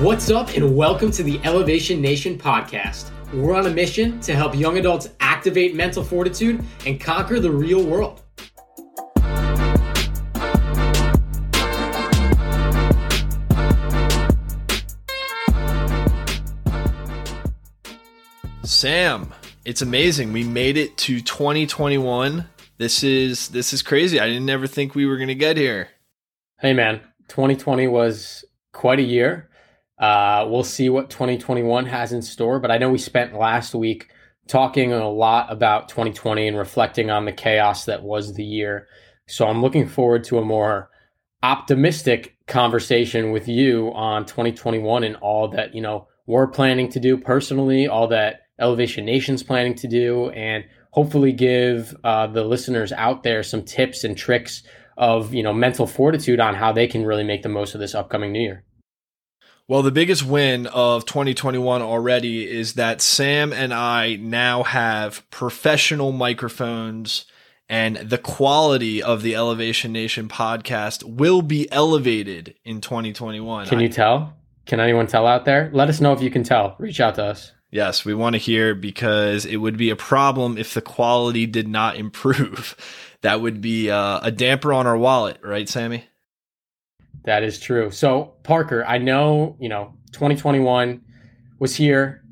What's up, and welcome to the Elevation Nation podcast. We're on a mission to help young adults activate mental fortitude and conquer the real world. Sam, it's amazing. We made it to 2021. This is this is crazy. I didn't ever think we were going to get here. Hey man, 2020 was quite a year. Uh, we'll see what 2021 has in store, but I know we spent last week talking a lot about 2020 and reflecting on the chaos that was the year. So I'm looking forward to a more optimistic conversation with you on 2021 and all that, you know, we're planning to do personally, all that Elevation Nation's planning to do, and hopefully give uh, the listeners out there some tips and tricks of, you know, mental fortitude on how they can really make the most of this upcoming new year. Well, the biggest win of 2021 already is that Sam and I now have professional microphones and the quality of the Elevation Nation podcast will be elevated in 2021. Can you tell? Can anyone tell out there? Let us know if you can tell. Reach out to us. Yes, we want to hear because it would be a problem if the quality did not improve. that would be uh, a damper on our wallet, right, Sammy? That is true. So, Parker, I know, you know, 2021 was here.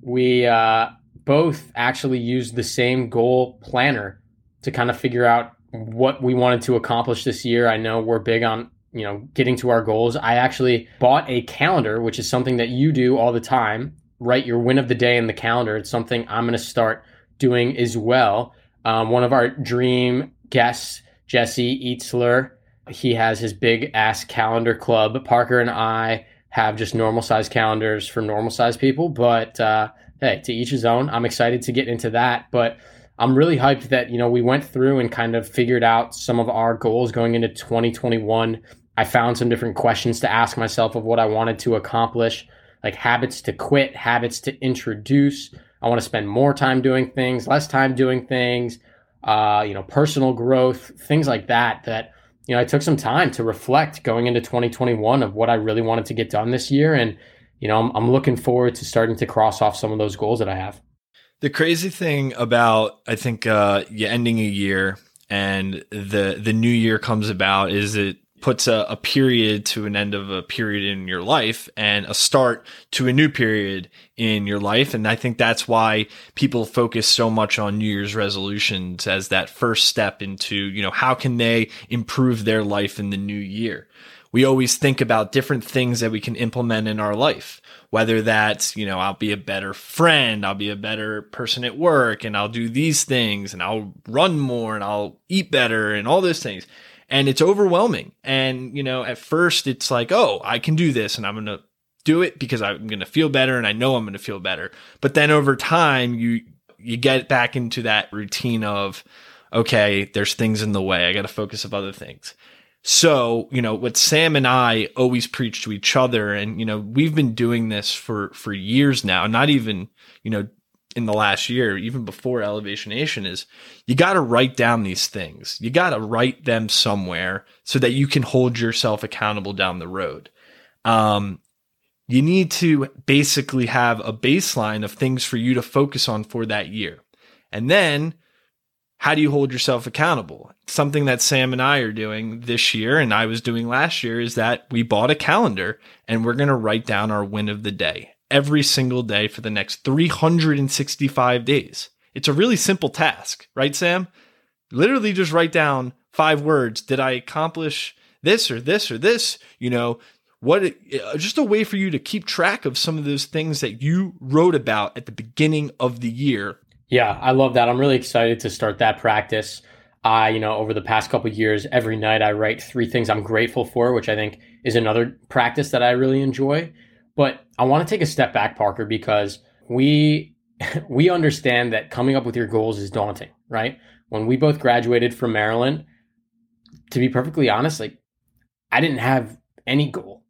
We uh, both actually used the same goal planner to kind of figure out what we wanted to accomplish this year. I know we're big on, you know, getting to our goals. I actually bought a calendar, which is something that you do all the time. Write your win of the day in the calendar. It's something I'm going to start doing as well. Um, one of our dream guests, Jesse Itzler, he has his big ass calendar club. Parker and I have just normal size calendars for normal size people, but uh, hey, to each his own. I'm excited to get into that, but I'm really hyped that you know we went through and kind of figured out some of our goals going into 2021. I found some different questions to ask myself of what I wanted to accomplish, like habits to quit, habits to introduce. I want to spend more time doing things, less time doing things, uh, you know, personal growth, things like that. That you know, I took some time to reflect going into 2021 of what I really wanted to get done this year. And, you know, I'm, I'm looking forward to starting to cross off some of those goals that I have. The crazy thing about, I think, uh, you ending a year and the, the new year comes about is it puts a, a, period to an end of a period in your life and a start to a new period in your life. And I think that's why people focus so much on New Year's resolutions as that first step into, you know, how can they improve their life in the new year? We always think about different things that we can implement in our life, whether that's, you know, I'll be a better friend, I'll be a better person at work, and I'll do these things, and I'll run more, and I'll eat better, and all those things and it's overwhelming. And, you know, at first it's like, oh, I can do this and I'm going to do it because I'm going to feel better and I know I'm going to feel better. But then over time, you, you get back into that routine of, okay, there's things in the way. I got to focus on other things. So, you know, what Sam and I always preach to each other, and, you know, we've been doing this for, for years now, not even, you know, in the last year, even before Elevation Nation, is you got to write down these things. You got to write them somewhere so that you can hold yourself accountable down the road. Um, you need to basically have a baseline of things for you to focus on for that year. And then how do you hold yourself accountable? Something that Sam and I are doing this year and I was doing last year is that we bought a calendar and we're going to write down our win of the day every single day for the next 365 days. It's a really simple task, right, Sam? Literally just write down five words. Did I accomplish this or this or this? You know, what uh, just a way for you to keep track of some of those things that you wrote about at the beginning of the year. Yeah, I love that. I'm really excited to start that practice. I, you know, over the past couple years, every night I write three things I'm grateful for, which I think is another practice that I really enjoy. But I want to take a step back, Parker, because we we understand that coming up with your goals is daunting, right? When we both graduated from Maryland, to be perfectly honest, like I didn't have any goal.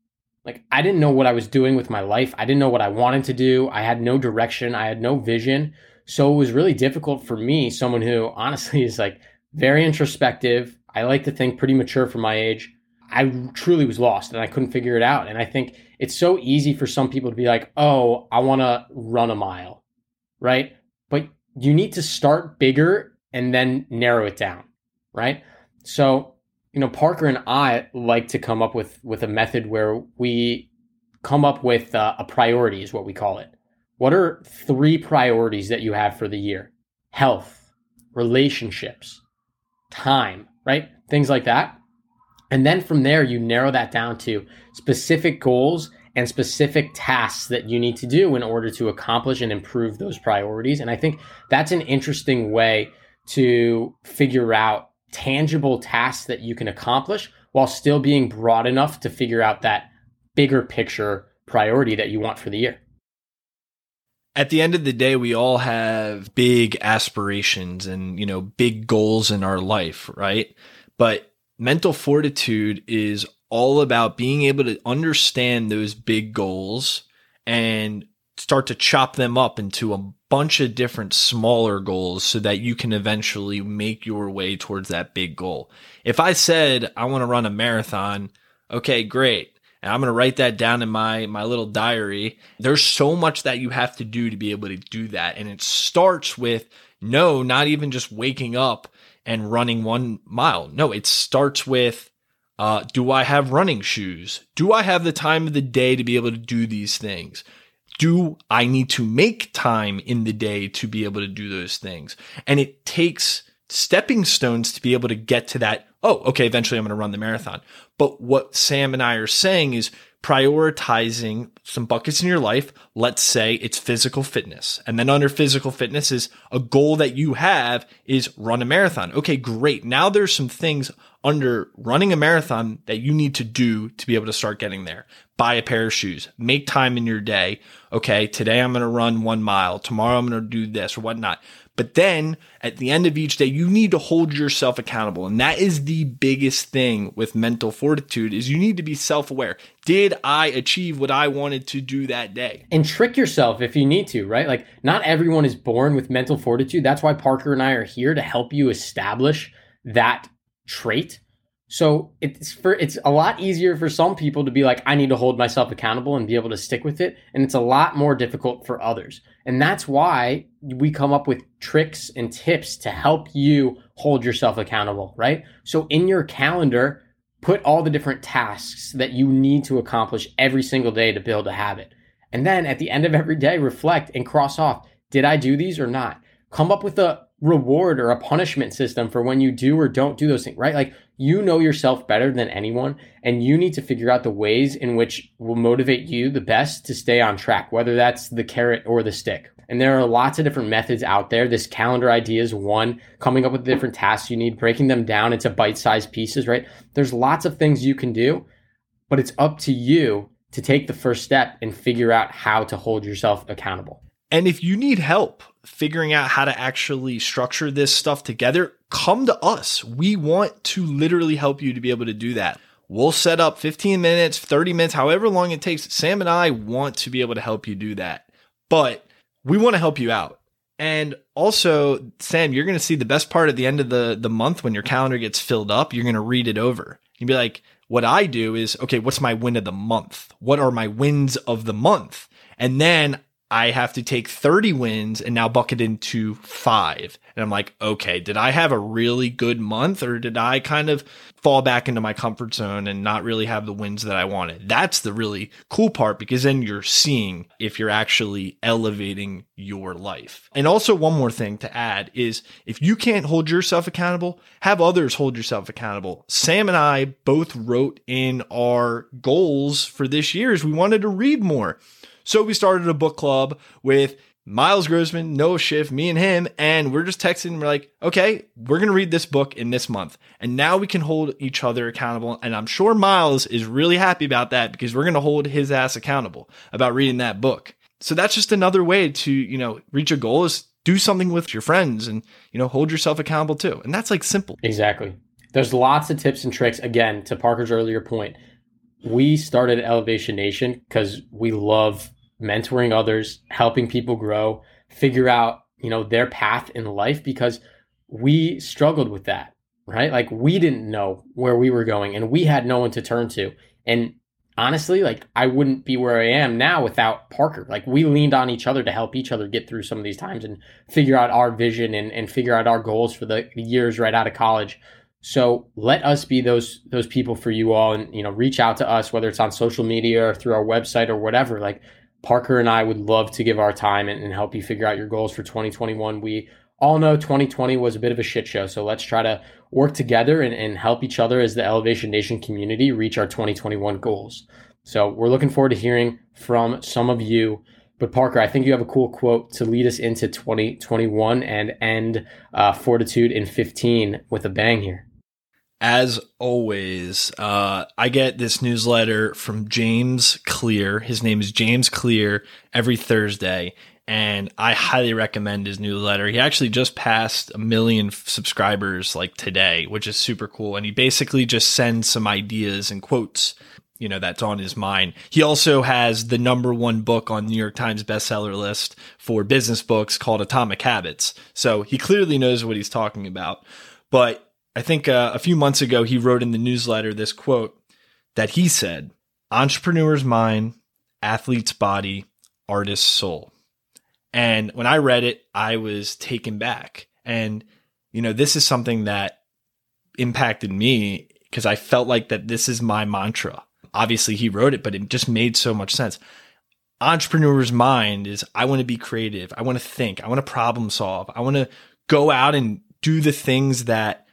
Like I didn't know what I was doing with my life. I didn't know what I wanted to do. I had no direction. I had no vision. So it was really difficult for me, someone who honestly is like very introspective. I like to think pretty mature for my age. I truly was lost and I couldn't figure it out. And I think it's so easy for some people to be like, oh, I want to run a mile, right? But you need to start bigger and then narrow it down, right? So, you know, Parker and I like to come up with with a method where we come up with uh, a priority, is what we call it. What are three priorities that you have for the year? Health, relationships, time, right? Things like that. And then from there, you narrow that down to specific goals and specific tasks that you need to do in order to accomplish and improve those priorities. And I think that's an interesting way to figure out tangible tasks that you can accomplish while still being broad enough to figure out that bigger picture priority that you want for the year. At the end of the day, we all have big aspirations and, you know, big goals in our life, right? But mental fortitude is all about being able to understand those big goals and start to chop them up into a bunch of different smaller goals so that you can eventually make your way towards that big goal. If I said I want to run a marathon, okay, great. And I'm going to write that down in my my little diary. There's so much that you have to do to be able to do that and it starts with no, not even just waking up and running 1 mile. No, it starts with uh, do I have running shoes? Do I have the time of the day to be able to do these things? Do I need to make time in the day to be able to do those things? And it takes stepping stones to be able to get to that. Oh, okay, eventually I'm going to run the marathon. But what Sam and I are saying is prioritizing some buckets in your life. Let's say it's physical fitness. And then under physical fitness is a goal that you have is run a marathon. Okay, great. Now there's some things under running a marathon that you need to do to be able to start getting there. Buy a pair of shoes, make time in your day. Okay, today I'm going to run one mile. Tomorrow I'm going to do this or whatnot. But then at the end of each day, you need to hold yourself accountable. And that is the biggest thing with mental fortitude is you need to be self-aware. Did I achieve what I wanted to do that day? And trick yourself if you need to, right? Like not everyone is born with mental fortitude. That's why Parker and I are here to help you establish that trait. So it's for it's a lot easier for some people to be like, I need to hold myself accountable and be able to stick with it. And it's a lot more difficult for others. And that's why we come up with tricks and tips to help you hold yourself accountable, right? So in your calendar, put all the different tasks that you need to accomplish every single day to build a habit. And then at the end of every day, reflect and cross off, did I do these or not? Come up with a reward or a punishment system for when you do or don't do those things, right? Like you know yourself better than anyone, and you need to figure out the ways in which will motivate you the best to stay on track, whether that's the carrot or the stick. And there are lots of different methods out there. This calendar idea is one, coming up with the different tasks you need, breaking them down into bite sized pieces, right? There's lots of things you can do, but it's up to you to take the first step and figure out how to hold yourself accountable. And if you need help figuring out how to actually structure this stuff together, come to us. We want to literally help you to be able to do that. We'll set up 15 minutes, 30 minutes, however long it takes. Sam and I want to be able to help you do that. But we want to help you out. And also, Sam, you're going to see the best part at the end of the, the month when your calendar gets filled up. You're going to read it over. You'd be like, what I do is, okay, what's my win of the month? What are my wins of the month? And then I have to take 30 wins and now bucket into five. And I'm like, okay, did I have a really good month or did I kind of fall back into my comfort zone and not really have the wins that I wanted? That's the really cool part because then you're seeing if you're actually elevating your life. And also, one more thing to add is if you can't hold yourself accountable, have others hold yourself accountable. Sam and I both wrote in our goals for this year is we wanted to read more. So we started a book club with Miles Grossman, Noah Schiff, me and him, and we're just texting. We're like, okay, we're going to read this book in this month. And now we can hold each other accountable. And I'm sure Miles is really happy about that because we're going to hold his ass accountable about reading that book. So that's just another way to, you know, reach a goal is do something with your friends and, you know, hold yourself accountable too. And that's like simple. Exactly. There's lots of tips and tricks. Again, to Parker's earlier point, we started Elevation Nation because we love mentoring others, helping people grow, figure out, you know, their path in life because we struggled with that. right? Like we didn't know where we were going and we had no one to turn to. And honestly, like I wouldn't be where I am now without Parker. Like we leaned on each other to help each other get through some of these times and figure out our vision and, and figure out our goals for the years right out of college. So let us be those those people for you all and you know reach out to us whether it's on social media or through our website or whatever. Like Parker and I would love to give our time and, and help you figure out your goals for 2021. We all know 2020 was a bit of a shit show. So let's try to work together and, and help each other as the Elevation Nation community reach our 2021 goals. So we're looking forward to hearing from some of you. But Parker, I think you have a cool quote to lead us into 2021 and end uh, Fortitude in 15 with a bang here. As always, uh, I get this newsletter from James Clear. His name is James Clear every Thursday and I highly recommend his newsletter. He actually just passed a million subscribers like today, which is super cool. And he basically just sends some ideas and quotes, you know, that's on his mind. He also has the number one book on New York Times bestseller list for business books called Atomic Habits. So he clearly knows what he's talking about. But I think uh, a few months ago, he wrote in the newsletter this quote that he said, entrepreneur's mind, athlete's body, artist's soul. And when I read it, I was taken back. And, you know, this is something that impacted me because I felt like that this is my mantra. Obviously, he wrote it, but it just made so much sense. Entrepreneur's mind is I want to be creative. I want to think. I want to problem solve. I want to go out and do the things that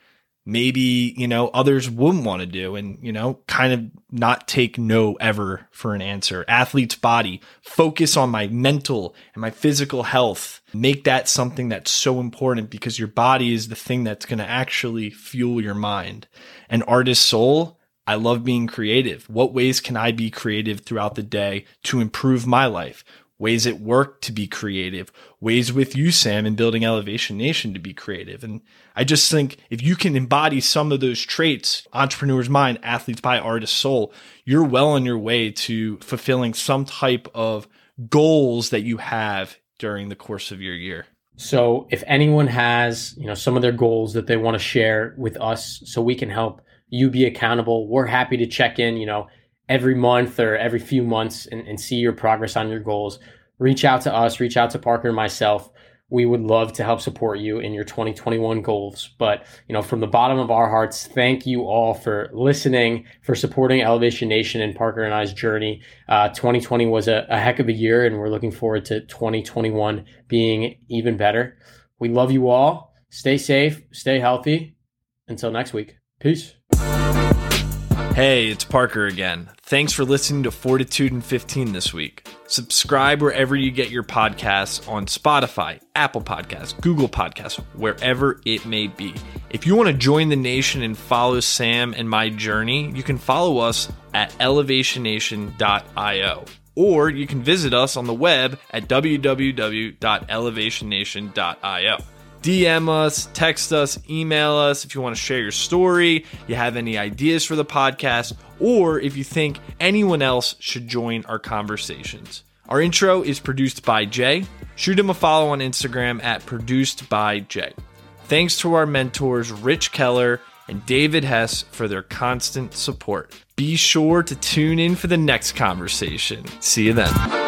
maybe, you know, others wouldn't want to do and, you know, kind of not take no ever for an answer. Athlete's body, focus on my mental and my physical health. Make that something that's so important because your body is the thing that's going to actually fuel your mind. And artist soul, I love being creative. What ways can I be creative throughout the day to improve my life? Ways at work to be creative, ways with you, Sam, in building Elevation Nation to be creative. And I just think if you can embody some of those traits, entrepreneur's mind, athlete's by artist soul, you're well on your way to fulfilling some type of goals that you have during the course of your year. So if anyone has, you know, some of their goals that they want to share with us so we can help you be accountable, we're happy to check in, you know, every month or every few months and, and see your progress on your goals, reach out to us, reach out to Parker and myself. We would love to help support you in your 2021 goals. But, you know, from the bottom of our hearts, thank you all for listening, for supporting Elevation Nation and Parker and I's journey. Uh, 2020 was a, a heck of a year, and we're looking forward to 2021 being even better. We love you all. Stay safe, stay healthy. Until next week. Peace. Hey, it's Parker again. Thanks for listening to Fortitude in 15 this week. Subscribe wherever you get your podcasts on Spotify, Apple Podcasts, Google Podcasts, wherever it may be. If you want to join the nation and follow Sam and my journey, you can follow us at elevationnation.io or you can visit us on the web at www.elevationnation.io. DM us, text us, email us if you want to share your story, you have any ideas for the podcast, or if you think anyone else should join our conversations. Our intro is produced by Jay. Shoot him a follow on Instagram at produced by Jay. Thanks to our mentors, Rich Keller and David Hess, for their constant support. Be sure to tune in for the next conversation. See you then.